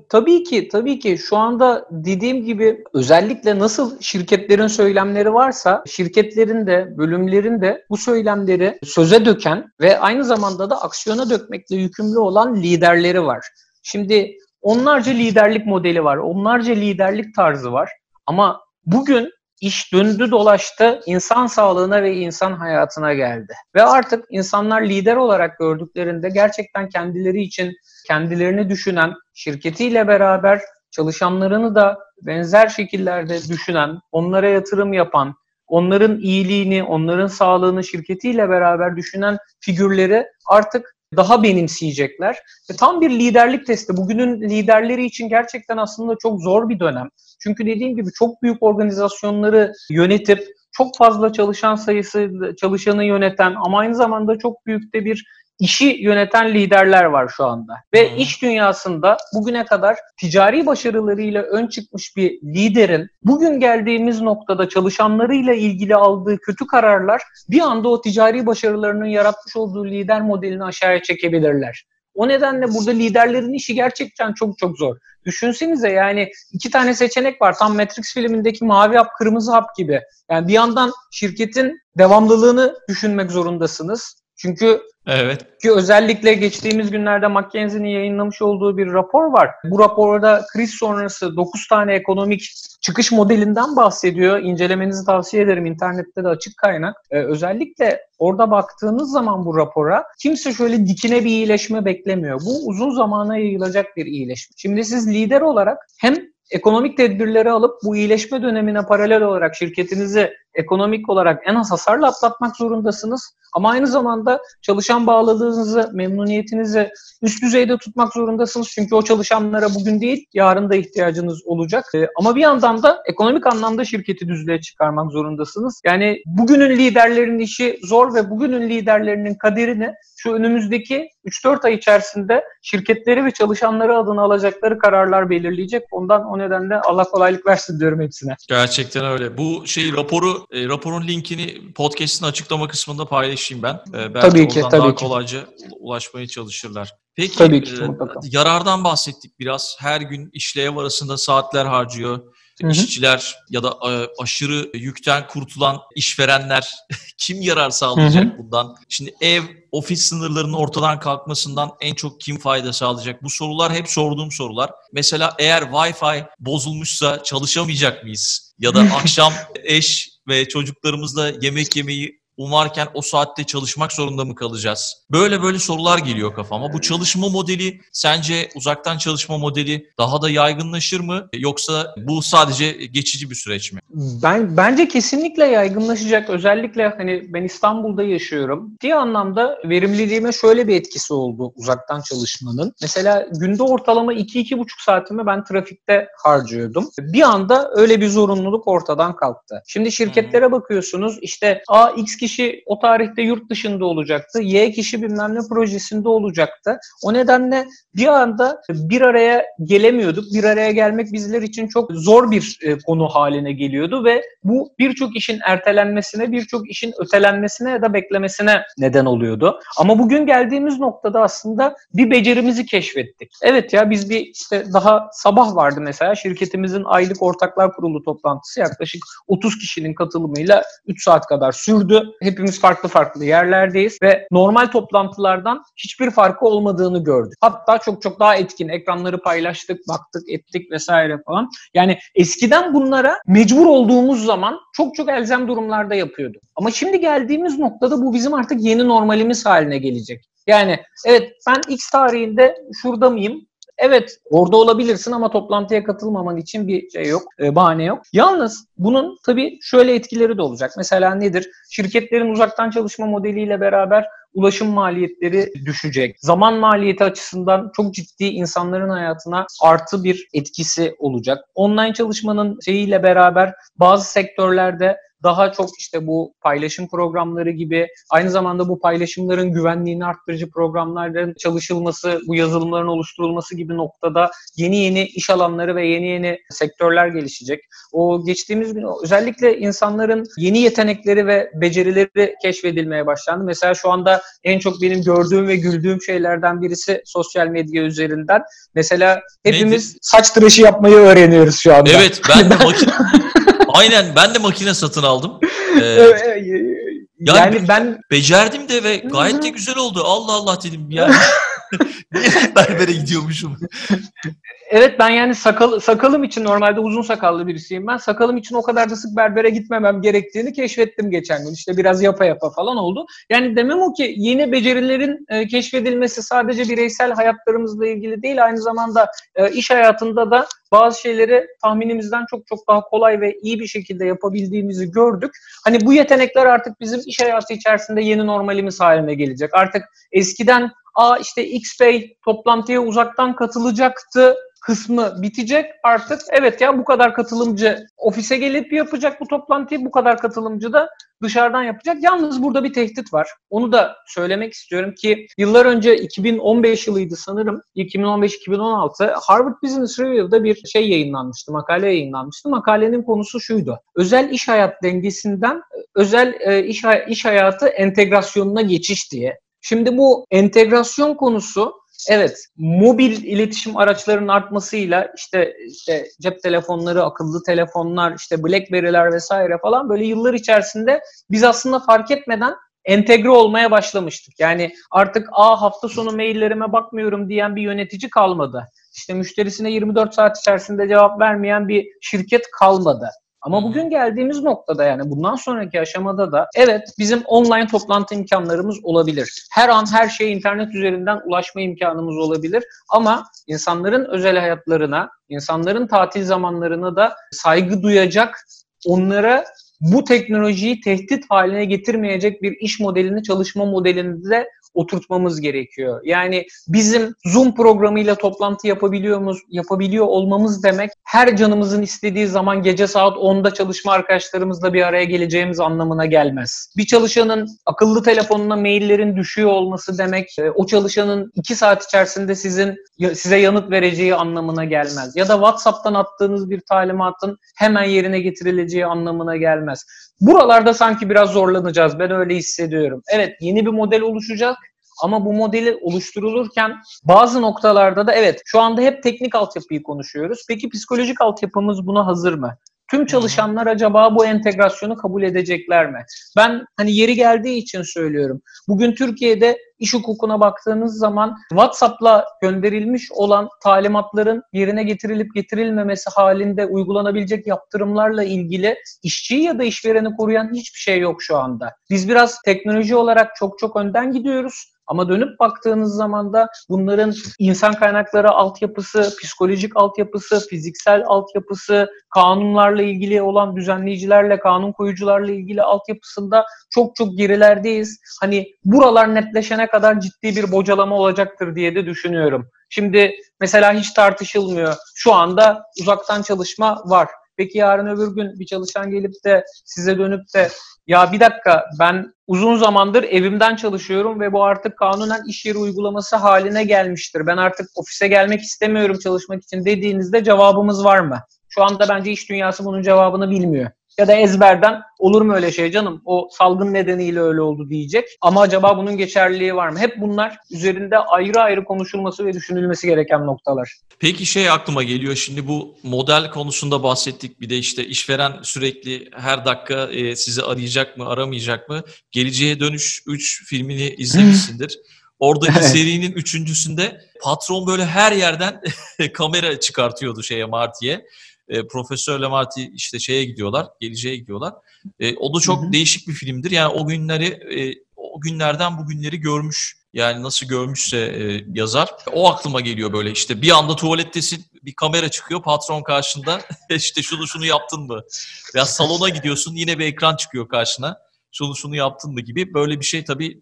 Tabii ki, tabii ki şu anda dediğim gibi özellikle nasıl şirketlerin söylemleri varsa şirketlerin de bölümlerin de bu söylemleri söze döken ve aynı zamanda da aksiyona dökmekle yükümlü olan liderleri var. Şimdi onlarca liderlik modeli var, onlarca liderlik tarzı var ama bugün iş döndü dolaştı insan sağlığına ve insan hayatına geldi. Ve artık insanlar lider olarak gördüklerinde gerçekten kendileri için kendilerini düşünen, şirketiyle beraber çalışanlarını da benzer şekillerde düşünen, onlara yatırım yapan, onların iyiliğini, onların sağlığını şirketiyle beraber düşünen figürleri artık daha benimseyecekler. Ve tam bir liderlik testi. Bugünün liderleri için gerçekten aslında çok zor bir dönem. Çünkü dediğim gibi çok büyük organizasyonları yönetip çok fazla çalışan sayısı çalışanı yöneten ama aynı zamanda çok büyük de bir işi yöneten liderler var şu anda. Ve hmm. iş dünyasında bugüne kadar ticari başarılarıyla ön çıkmış bir liderin bugün geldiğimiz noktada çalışanlarıyla ilgili aldığı kötü kararlar bir anda o ticari başarılarının yaratmış olduğu lider modelini aşağıya çekebilirler. O nedenle burada liderlerin işi gerçekten çok çok zor. Düşünsenize yani iki tane seçenek var. Tam Matrix filmindeki mavi hap, kırmızı hap gibi. Yani bir yandan şirketin devamlılığını düşünmek zorundasınız. Çünkü Evet. Ki özellikle geçtiğimiz günlerde McKinsey'nin yayınlamış olduğu bir rapor var. Bu raporda kriz sonrası 9 tane ekonomik çıkış modelinden bahsediyor. İncelemenizi tavsiye ederim. İnternette de açık kaynak. Ee, özellikle orada baktığınız zaman bu rapora kimse şöyle dikine bir iyileşme beklemiyor. Bu uzun zamana yayılacak bir iyileşme. Şimdi siz lider olarak hem ekonomik tedbirleri alıp bu iyileşme dönemine paralel olarak şirketinizi ekonomik olarak en az hasarla atlatmak zorundasınız. Ama aynı zamanda çalışan bağlılığınızı, memnuniyetinizi üst düzeyde tutmak zorundasınız. Çünkü o çalışanlara bugün değil, yarın da ihtiyacınız olacak. Ee, ama bir yandan da ekonomik anlamda şirketi düzlüğe çıkarmak zorundasınız. Yani bugünün liderlerinin işi zor ve bugünün liderlerinin kaderini şu önümüzdeki 3-4 ay içerisinde şirketleri ve çalışanları adına alacakları kararlar belirleyecek. Ondan o nedenle Allah kolaylık versin diyorum hepsine. Gerçekten öyle. Bu şey raporu e, raporun linkini podcast'in açıklama kısmında paylaşayım ben. E, belki tabii ki, tabii daha ki. kolayca ulaşmaya çalışırlar. Peki tabii ki, e, yarardan bahsettik biraz. Her gün işle ev arasında saatler harcıyor. Hı hı. İşçiler ya da e, aşırı yükten kurtulan işverenler kim yarar sağlayacak hı hı. bundan? Şimdi ev, ofis sınırlarının ortadan kalkmasından en çok kim fayda sağlayacak? Bu sorular hep sorduğum sorular. Mesela eğer Wi-Fi bozulmuşsa çalışamayacak mıyız? Ya da akşam eş ve çocuklarımızla yemek yemeyi umarken o saatte çalışmak zorunda mı kalacağız? Böyle böyle sorular geliyor kafama. Bu çalışma modeli sence uzaktan çalışma modeli daha da yaygınlaşır mı yoksa bu sadece geçici bir süreç mi? Ben bence kesinlikle yaygınlaşacak. Özellikle hani ben İstanbul'da yaşıyorum. Diye anlamda verimliliğime şöyle bir etkisi oldu uzaktan çalışmanın. Mesela günde ortalama 2-2,5 saatimi ben trafikte harcıyordum. Bir anda öyle bir zorunluluk ortadan kalktı. Şimdi şirketlere bakıyorsunuz işte A X kişi o tarihte yurt dışında olacaktı. Y kişi bilmem ne projesinde olacaktı. O nedenle bir anda bir araya gelemiyorduk. Bir araya gelmek bizler için çok zor bir e, konu haline geliyordu ve bu birçok işin ertelenmesine, birçok işin ötelenmesine ya da beklemesine neden oluyordu. Ama bugün geldiğimiz noktada aslında bir becerimizi keşfettik. Evet ya biz bir işte daha sabah vardı mesela şirketimizin aylık ortaklar kurulu toplantısı yaklaşık 30 kişinin katılımıyla 3 saat kadar sürdü. Hepimiz farklı farklı yerlerdeyiz ve normal toplantılardan hiçbir farkı olmadığını gördük. Hatta çok çok daha etkin. Ekranları paylaştık, baktık, ettik vesaire falan. Yani eskiden bunlara mecbur olduğumuz zaman çok çok elzem durumlarda yapıyordu. Ama şimdi geldiğimiz noktada bu bizim artık yeni normalimiz haline gelecek. Yani evet ben X tarihinde şurada mıyım? Evet orada olabilirsin ama toplantıya katılmaman için bir şey yok, e, bahane yok. Yalnız bunun tabii şöyle etkileri de olacak. Mesela nedir? Şirketlerin uzaktan çalışma modeliyle beraber ulaşım maliyetleri düşecek. Zaman maliyeti açısından çok ciddi insanların hayatına artı bir etkisi olacak. Online çalışmanın şeyiyle beraber bazı sektörlerde daha çok işte bu paylaşım programları gibi aynı zamanda bu paylaşımların güvenliğini arttırıcı programların çalışılması, bu yazılımların oluşturulması gibi noktada yeni yeni iş alanları ve yeni yeni sektörler gelişecek. O geçtiğimiz gün özellikle insanların yeni yetenekleri ve becerileri keşfedilmeye başlandı. Mesela şu anda en çok benim gördüğüm ve güldüğüm şeylerden birisi sosyal medya üzerinden. Mesela hepimiz Neydi? saç tıraşı yapmayı öğreniyoruz şu anda. Evet ben de Aynen ben de makine satın aldım. Ee, yani, yani ben becerdim de ve gayet de güzel oldu. Allah Allah dedim yani. berbere gidiyormuşum. Evet ben yani sakal, sakalım için normalde uzun sakallı birisiyim ben. Sakalım için o kadar da sık berbere gitmemem gerektiğini keşfettim geçen gün. İşte biraz yapa yapa falan oldu. Yani demem o ki yeni becerilerin e, keşfedilmesi sadece bireysel hayatlarımızla ilgili değil aynı zamanda e, iş hayatında da bazı şeyleri tahminimizden çok çok daha kolay ve iyi bir şekilde yapabildiğimizi gördük. Hani bu yetenekler artık bizim iş hayatı içerisinde yeni normalimiz haline gelecek. Artık eskiden a işte X Bey toplantıya uzaktan katılacaktı kısmı bitecek artık. Evet ya bu kadar katılımcı ofise gelip yapacak bu toplantıyı, bu kadar katılımcı da dışarıdan yapacak. Yalnız burada bir tehdit var. Onu da söylemek istiyorum ki yıllar önce 2015 yılıydı sanırım. 2015-2016 Harvard Business Review'da bir şey yayınlanmıştı, makale yayınlanmıştı. Makalenin konusu şuydu. Özel iş hayat dengesinden özel e, iş, iş hayatı entegrasyonuna geçiş diye. Şimdi bu entegrasyon konusu evet mobil iletişim araçlarının artmasıyla işte işte cep telefonları, akıllı telefonlar, işte BlackBerry'ler vesaire falan böyle yıllar içerisinde biz aslında fark etmeden entegre olmaya başlamıştık. Yani artık a hafta sonu maillerime bakmıyorum diyen bir yönetici kalmadı. İşte müşterisine 24 saat içerisinde cevap vermeyen bir şirket kalmadı. Ama bugün geldiğimiz noktada yani bundan sonraki aşamada da evet bizim online toplantı imkanlarımız olabilir. Her an her şeye internet üzerinden ulaşma imkanımız olabilir. Ama insanların özel hayatlarına, insanların tatil zamanlarına da saygı duyacak, onlara bu teknolojiyi tehdit haline getirmeyecek bir iş modelini, çalışma modelini de oturtmamız gerekiyor. Yani bizim Zoom programıyla toplantı yapabiliyor muyuz, yapabiliyor olmamız demek her canımızın istediği zaman gece saat 10'da çalışma arkadaşlarımızla bir araya geleceğimiz anlamına gelmez. Bir çalışanın akıllı telefonuna maillerin düşüyor olması demek e, o çalışanın 2 saat içerisinde sizin size yanıt vereceği anlamına gelmez. Ya da WhatsApp'tan attığınız bir talimatın hemen yerine getirileceği anlamına gelmez. Buralarda sanki biraz zorlanacağız. Ben öyle hissediyorum. Evet yeni bir model oluşacak. Ama bu modeli oluşturulurken bazı noktalarda da evet şu anda hep teknik altyapıyı konuşuyoruz. Peki psikolojik altyapımız buna hazır mı? Tüm çalışanlar acaba bu entegrasyonu kabul edecekler mi? Ben hani yeri geldiği için söylüyorum. Bugün Türkiye'de iş hukukuna baktığınız zaman WhatsApp'la gönderilmiş olan talimatların yerine getirilip getirilmemesi halinde uygulanabilecek yaptırımlarla ilgili işçiyi ya da işvereni koruyan hiçbir şey yok şu anda. Biz biraz teknoloji olarak çok çok önden gidiyoruz. Ama dönüp baktığınız zaman da bunların insan kaynakları altyapısı, psikolojik altyapısı, fiziksel altyapısı, kanunlarla ilgili olan düzenleyicilerle, kanun koyucularla ilgili altyapısında çok çok gerilerdeyiz. Hani buralar netleşene kadar ciddi bir bocalama olacaktır diye de düşünüyorum. Şimdi mesela hiç tartışılmıyor. Şu anda uzaktan çalışma var. Peki yarın öbür gün bir çalışan gelip de size dönüp de ya bir dakika ben uzun zamandır evimden çalışıyorum ve bu artık kanunen iş yeri uygulaması haline gelmiştir. Ben artık ofise gelmek istemiyorum çalışmak için dediğinizde cevabımız var mı? Şu anda bence iş dünyası bunun cevabını bilmiyor ya da ezberden olur mu öyle şey canım o salgın nedeniyle öyle oldu diyecek. Ama acaba bunun geçerliliği var mı? Hep bunlar üzerinde ayrı ayrı konuşulması ve düşünülmesi gereken noktalar. Peki şey aklıma geliyor şimdi bu model konusunda bahsettik. Bir de işte işveren sürekli her dakika e, sizi arayacak mı aramayacak mı? Geleceğe Dönüş 3 filmini izlemişsindir. Orada bir serinin üçüncüsünde patron böyle her yerden kamera çıkartıyordu şeye Marty'ye e, Profesör Lamarty işte şeye gidiyorlar, geleceğe gidiyorlar. E, o da çok hı hı. değişik bir filmdir. Yani o günleri, e, o günlerden bugünleri görmüş. Yani nasıl görmüşse e, yazar. O aklıma geliyor böyle işte bir anda tuvalettesin, bir kamera çıkıyor patron karşında. işte şunu şunu yaptın mı? Ya salona gidiyorsun yine bir ekran çıkıyor karşına. Şunu şunu yaptın mı gibi böyle bir şey tabii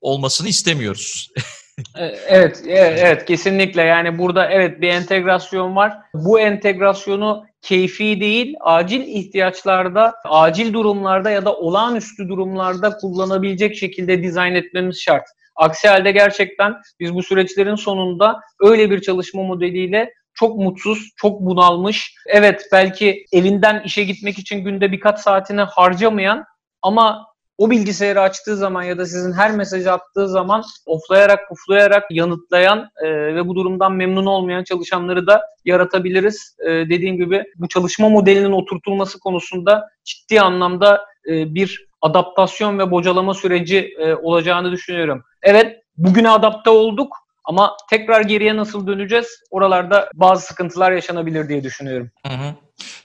olmasını istemiyoruz. E, evet, evet, evet kesinlikle. Yani burada evet bir entegrasyon var. Bu entegrasyonu keyfi değil, acil ihtiyaçlarda, acil durumlarda ya da olağanüstü durumlarda kullanabilecek şekilde dizayn etmemiz şart. Aksi halde gerçekten biz bu süreçlerin sonunda öyle bir çalışma modeliyle çok mutsuz, çok bunalmış. Evet belki evinden işe gitmek için günde birkaç saatini harcamayan ama o bilgisayarı açtığı zaman ya da sizin her mesajı attığı zaman oflayarak puflayarak yanıtlayan e, ve bu durumdan memnun olmayan çalışanları da yaratabiliriz. E, dediğim gibi bu çalışma modelinin oturtulması konusunda ciddi anlamda e, bir adaptasyon ve bocalama süreci e, olacağını düşünüyorum. Evet bugüne adapte olduk ama tekrar geriye nasıl döneceğiz? Oralarda bazı sıkıntılar yaşanabilir diye düşünüyorum. Hı hı.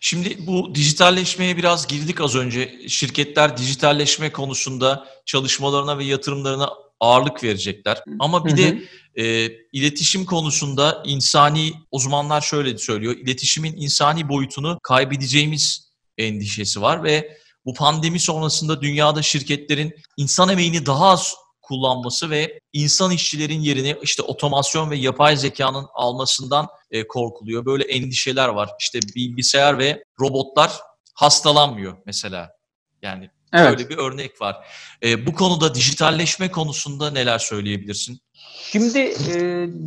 Şimdi bu dijitalleşmeye biraz girdik az önce. Şirketler dijitalleşme konusunda çalışmalarına ve yatırımlarına ağırlık verecekler. Ama bir de e, iletişim konusunda insani uzmanlar şöyle söylüyor. İletişimin insani boyutunu kaybedeceğimiz endişesi var ve bu pandemi sonrasında dünyada şirketlerin insan emeğini daha az kullanması ve insan işçilerin yerini işte otomasyon ve yapay zekanın almasından e, korkuluyor. Böyle endişeler var. İşte bilgisayar ve robotlar hastalanmıyor mesela. Yani evet. böyle bir örnek var. E, bu konuda dijitalleşme konusunda neler söyleyebilirsin? Şimdi e,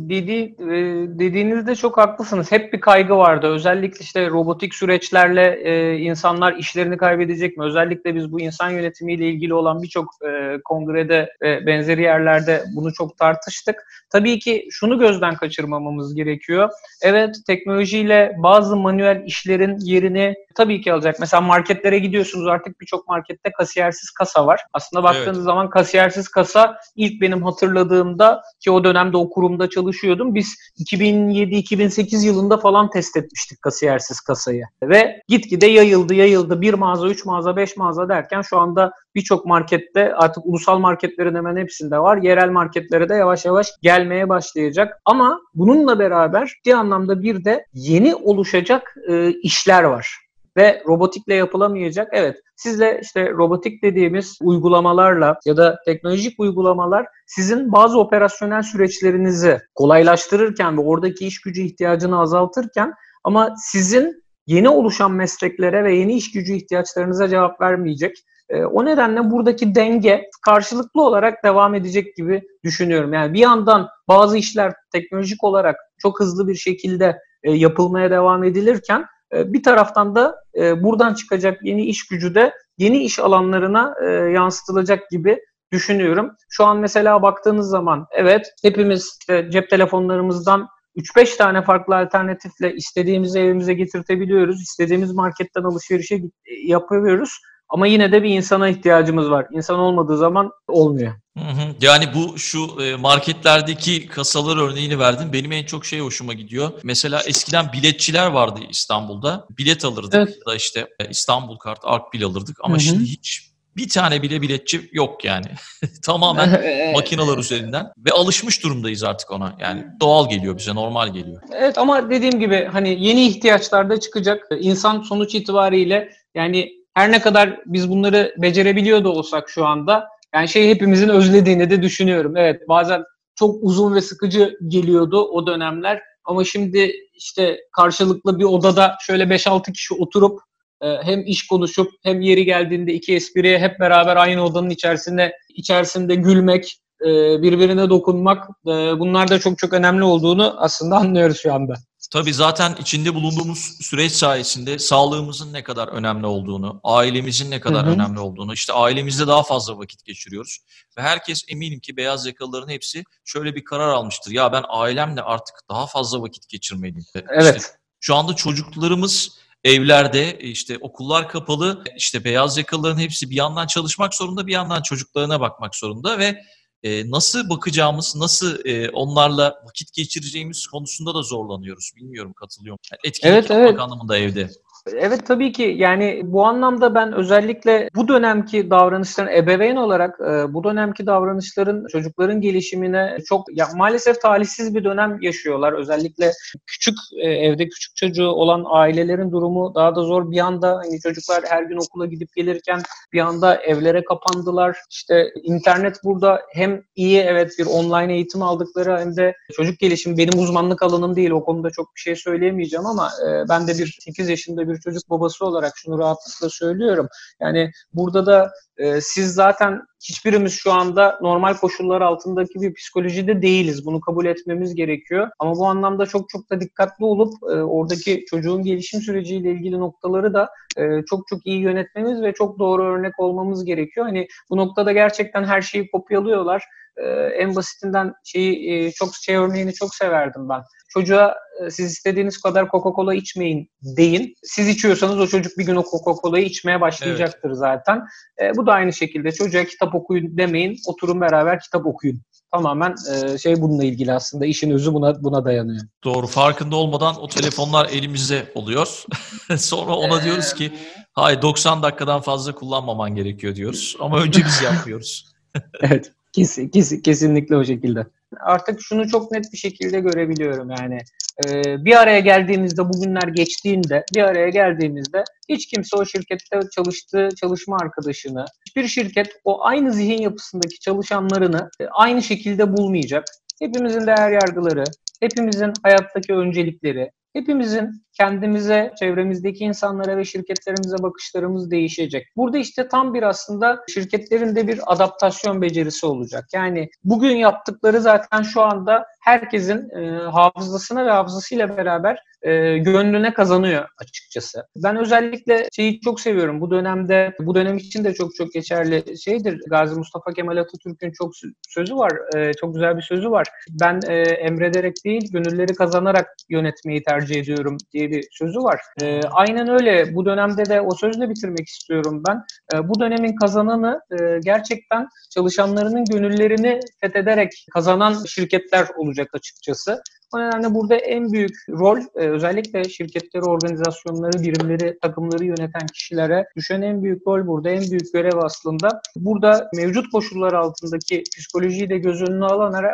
dedi, e, dediğinizde çok haklısınız. Hep bir kaygı vardı. Özellikle işte robotik süreçlerle e, insanlar işlerini kaybedecek mi? Özellikle biz bu insan yönetimiyle ilgili olan birçok e, kongrede ve benzeri yerlerde bunu çok tartıştık. Tabii ki şunu gözden kaçırmamamız gerekiyor. Evet teknolojiyle bazı manuel işlerin yerini tabii ki alacak. Mesela marketlere gidiyorsunuz artık birçok markette kasiyersiz kasa var. Aslında baktığınız evet. zaman kasiyersiz kasa ilk benim hatırladığımda ki o dönemde o kurumda çalışıyordum. Biz 2007-2008 yılında falan test etmiştik kasiyersiz kasayı. Ve gitgide yayıldı yayıldı. Bir mağaza, üç mağaza, beş mağaza derken şu anda birçok markette artık ulusal marketlerin hemen hepsinde var. Yerel marketlere de yavaş yavaş gelmeye başlayacak. Ama bununla beraber ciddi anlamda bir de yeni oluşacak e, işler var ve robotikle yapılamayacak. Evet sizle işte robotik dediğimiz uygulamalarla ya da teknolojik uygulamalar sizin bazı operasyonel süreçlerinizi kolaylaştırırken ve oradaki iş gücü ihtiyacını azaltırken ama sizin yeni oluşan mesleklere ve yeni iş gücü ihtiyaçlarınıza cevap vermeyecek. E, o nedenle buradaki denge karşılıklı olarak devam edecek gibi düşünüyorum. Yani bir yandan bazı işler teknolojik olarak çok hızlı bir şekilde e, yapılmaya devam edilirken bir taraftan da e, buradan çıkacak yeni iş gücü de yeni iş alanlarına e, yansıtılacak gibi düşünüyorum. Şu an mesela baktığınız zaman evet hepimiz işte cep telefonlarımızdan 3-5 tane farklı alternatifle istediğimizi evimize getirtebiliyoruz. İstediğimiz marketten alışverişe yapıyoruz. Ama yine de bir insana ihtiyacımız var. İnsan olmadığı zaman olmuyor. Hı hı. Yani bu şu e, marketlerdeki kasalar örneğini verdim. Benim en çok şey hoşuma gidiyor. Mesela eskiden biletçiler vardı İstanbul'da. Bilet alırdık evet. da işte e, İstanbul kart, Ark alırdık. Ama hı hı. şimdi hiç bir tane bile biletçi yok yani. Tamamen makineler üzerinden ve alışmış durumdayız artık ona. Yani doğal geliyor bize, normal geliyor. Evet ama dediğim gibi hani yeni ihtiyaçlar da çıkacak. İnsan sonuç itibariyle yani her ne kadar biz bunları becerebiliyor da olsak şu anda yani şey hepimizin özlediğini de düşünüyorum. Evet bazen çok uzun ve sıkıcı geliyordu o dönemler ama şimdi işte karşılıklı bir odada şöyle 5-6 kişi oturup e, hem iş konuşup hem yeri geldiğinde iki espriye hep beraber aynı odanın içerisinde içerisinde gülmek, e, birbirine dokunmak e, bunlar da çok çok önemli olduğunu aslında anlıyoruz şu anda. Tabii zaten içinde bulunduğumuz süreç sayesinde sağlığımızın ne kadar önemli olduğunu, ailemizin ne kadar hı hı. önemli olduğunu, işte ailemizde daha fazla vakit geçiriyoruz. Ve herkes eminim ki beyaz yakalıların hepsi şöyle bir karar almıştır. Ya ben ailemle artık daha fazla vakit geçirmeliyim. Evet. İşte şu anda çocuklarımız evlerde işte okullar kapalı işte beyaz yakalıların hepsi bir yandan çalışmak zorunda bir yandan çocuklarına bakmak zorunda ve e, nasıl bakacağımız, nasıl e, onlarla vakit geçireceğimiz konusunda da zorlanıyoruz. Bilmiyorum katılıyor musun? Yani etkinlik evet, yapmak evet. anlamında evde. Evet tabii ki yani bu anlamda ben özellikle bu dönemki davranışların ebeveyn olarak e, bu dönemki davranışların çocukların gelişimine çok ya maalesef talihsiz bir dönem yaşıyorlar. Özellikle küçük e, evde küçük çocuğu olan ailelerin durumu daha da zor. Bir anda hani çocuklar her gün okula gidip gelirken bir anda evlere kapandılar. İşte internet burada hem iyi evet bir online eğitim aldıkları hem de çocuk gelişimi benim uzmanlık alanım değil. O konuda çok bir şey söyleyemeyeceğim ama e, ben de bir 8 yaşında bir bir çocuk babası olarak şunu rahatlıkla söylüyorum. Yani burada da e, siz zaten hiçbirimiz şu anda normal koşullar altındaki bir psikolojide değiliz. Bunu kabul etmemiz gerekiyor. Ama bu anlamda çok çok da dikkatli olup e, oradaki çocuğun gelişim süreciyle ilgili noktaları da e, çok çok iyi yönetmemiz ve çok doğru örnek olmamız gerekiyor. Hani bu noktada gerçekten her şeyi kopyalıyorlar. E, en basitinden şeyi e, çok şey örneğini çok severdim ben. Çocuğa e, siz istediğiniz kadar Coca-Cola içmeyin deyin. Siz içiyorsanız o çocuk bir gün o Coca-Cola'yı içmeye başlayacaktır evet. zaten. E, bu da aynı şekilde çocuğa kitap okuyun demeyin. Oturun beraber kitap okuyun. Tamamen e, şey bununla ilgili aslında işin özü buna buna dayanıyor. Doğru. Farkında olmadan o telefonlar elimizde oluyor. Sonra ona diyoruz ki hayır 90 dakikadan fazla kullanmaman gerekiyor diyoruz. Ama önce biz yapıyoruz. evet. Kesin, kesin, kesinlikle o şekilde. Artık şunu çok net bir şekilde görebiliyorum yani. E, bir araya geldiğimizde, bugünler geçtiğinde, bir araya geldiğimizde hiç kimse o şirkette çalıştığı çalışma arkadaşını, hiçbir şirket o aynı zihin yapısındaki çalışanlarını aynı şekilde bulmayacak. Hepimizin değer yargıları, hepimizin hayattaki öncelikleri, hepimizin kendimize, çevremizdeki insanlara ve şirketlerimize bakışlarımız değişecek. Burada işte tam bir aslında şirketlerin de bir adaptasyon becerisi olacak. Yani bugün yaptıkları zaten şu anda herkesin e, hafızasına ve hafızasıyla beraber e, gönlüne kazanıyor açıkçası. Ben özellikle şeyi çok seviyorum. Bu dönemde, bu dönem için de çok çok geçerli şeydir. Gazi Mustafa Kemal Atatürk'ün çok sözü var. E, çok güzel bir sözü var. Ben e, emrederek değil, gönülleri kazanarak yönetmeyi tercih ediyorum diye bir sözü var. E, aynen öyle. Bu dönemde de o sözle bitirmek istiyorum ben. E, bu dönemin kazananı e, gerçekten çalışanlarının gönüllerini fethederek kazanan şirketler olacak açıkçası. O nedenle burada en büyük rol e, özellikle şirketleri, organizasyonları, birimleri, takımları yöneten kişilere düşen en büyük rol burada, en büyük görev aslında. Burada mevcut koşullar altındaki psikolojiyi de göz önüne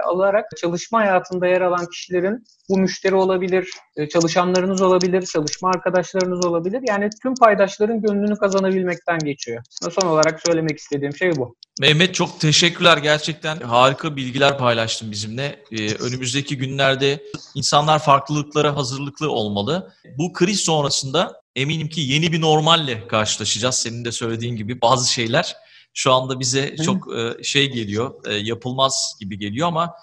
alarak çalışma hayatında yer alan kişilerin bu müşteri olabilir, e, çalışanlarınız olabilir, çalışma arkadaşlarınız olabilir. Yani tüm paydaşların gönlünü kazanabilmekten geçiyor. Son olarak söylemek istediğim şey bu. Mehmet çok teşekkürler. Gerçekten harika bilgiler paylaştın bizimle. Ee, önümüzdeki günlerde insanlar farklılıklara hazırlıklı olmalı. Bu kriz sonrasında eminim ki yeni bir normalle karşılaşacağız. Senin de söylediğin gibi bazı şeyler şu anda bize çok e, şey geliyor, e, yapılmaz gibi geliyor ama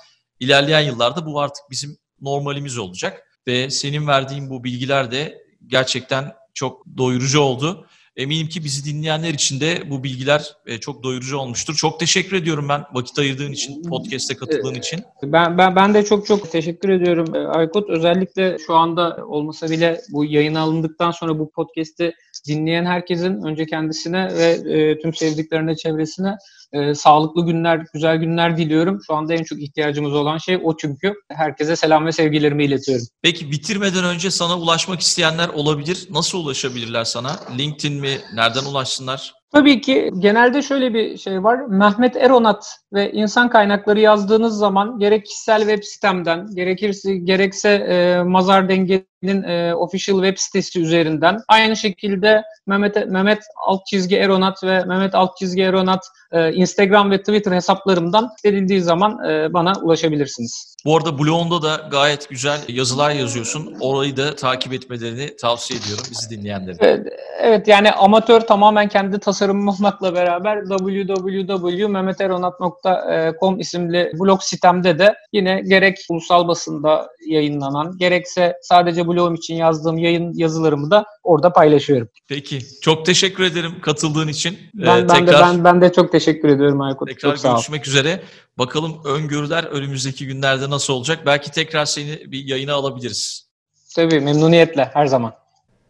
ilerleyen yıllarda bu artık bizim normalimiz olacak. Ve senin verdiğin bu bilgiler de gerçekten çok doyurucu oldu. Eminim ki bizi dinleyenler için de bu bilgiler e, çok doyurucu olmuştur. Çok teşekkür ediyorum ben vakit ayırdığın için, podcast'e katıldığın için. Ben, ben, ben de çok çok teşekkür ediyorum e, Aykut. Özellikle şu anda olmasa bile bu yayın alındıktan sonra bu podcast'i dinleyen herkesin önce kendisine ve e, tüm sevdiklerine, çevresine e, sağlıklı günler, güzel günler diliyorum. Şu anda en çok ihtiyacımız olan şey o çünkü. Herkese selam ve sevgilerimi iletiyorum. Peki bitirmeden önce sana ulaşmak isteyenler olabilir. Nasıl ulaşabilirler sana? LinkedIn mi? Nereden ulaşsınlar? Tabii ki genelde şöyle bir şey var. Mehmet Eronat ve insan kaynakları yazdığınız zaman gerek kişisel web sitemden, gerekirse gerekse e, Mazar Denge'nin e, official web sitesi üzerinden aynı şekilde Mehmet Mehmet alt çizgi Eronat ve Mehmet alt çizgi Eronat e, Instagram ve Twitter hesaplarımdan denildiği zaman e, bana ulaşabilirsiniz. Bu arada blogunda da gayet güzel yazılar yazıyorsun. Orayı da takip etmelerini tavsiye ediyorum bizi dinleyenlere. Evet, evet yani amatör tamamen kendi tasarımım olmakla beraber www.mehmeteronat.com isimli blog sitemde de yine gerek ulusal basında yayınlanan gerekse sadece blogum için yazdığım yayın yazılarımı da orada paylaşıyorum. Peki. Çok teşekkür ederim katıldığın için. Ben, ee, ben tekrar, de ben, ben de çok teşekkür ediyorum Aykut. Tekrar çok sağ görüşmek üzere. Bakalım öngörüler önümüzdeki günlerde nasıl olacak? Belki tekrar seni bir yayına alabiliriz. Tabii memnuniyetle her zaman.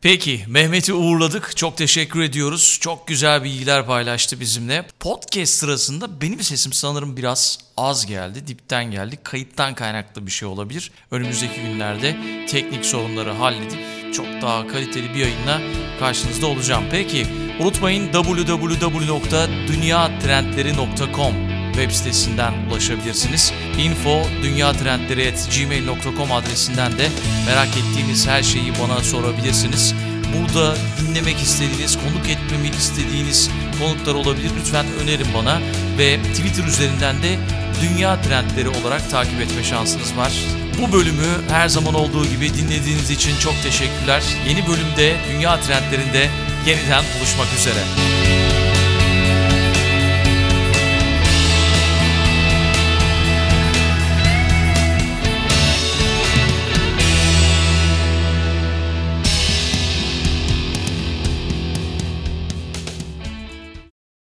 Peki Mehmet'i uğurladık. Çok teşekkür ediyoruz. Çok güzel bilgiler paylaştı bizimle. Podcast sırasında benim sesim sanırım biraz az geldi. Dipten geldi. Kayıttan kaynaklı bir şey olabilir. Önümüzdeki günlerde teknik sorunları halledip çok daha kaliteli bir yayınla karşınızda olacağım. Peki unutmayın www.dünyatrendleri.com web sitesinden ulaşabilirsiniz. info dünyatrendleri.gmail.com adresinden de merak ettiğiniz her şeyi bana sorabilirsiniz. Burada dinlemek istediğiniz, konuk etmemi istediğiniz konuklar olabilir. Lütfen önerin bana ve Twitter üzerinden de Dünya Trendleri olarak takip etme şansınız var. Bu bölümü her zaman olduğu gibi dinlediğiniz için çok teşekkürler. Yeni bölümde Dünya Trendlerinde yeniden buluşmak üzere.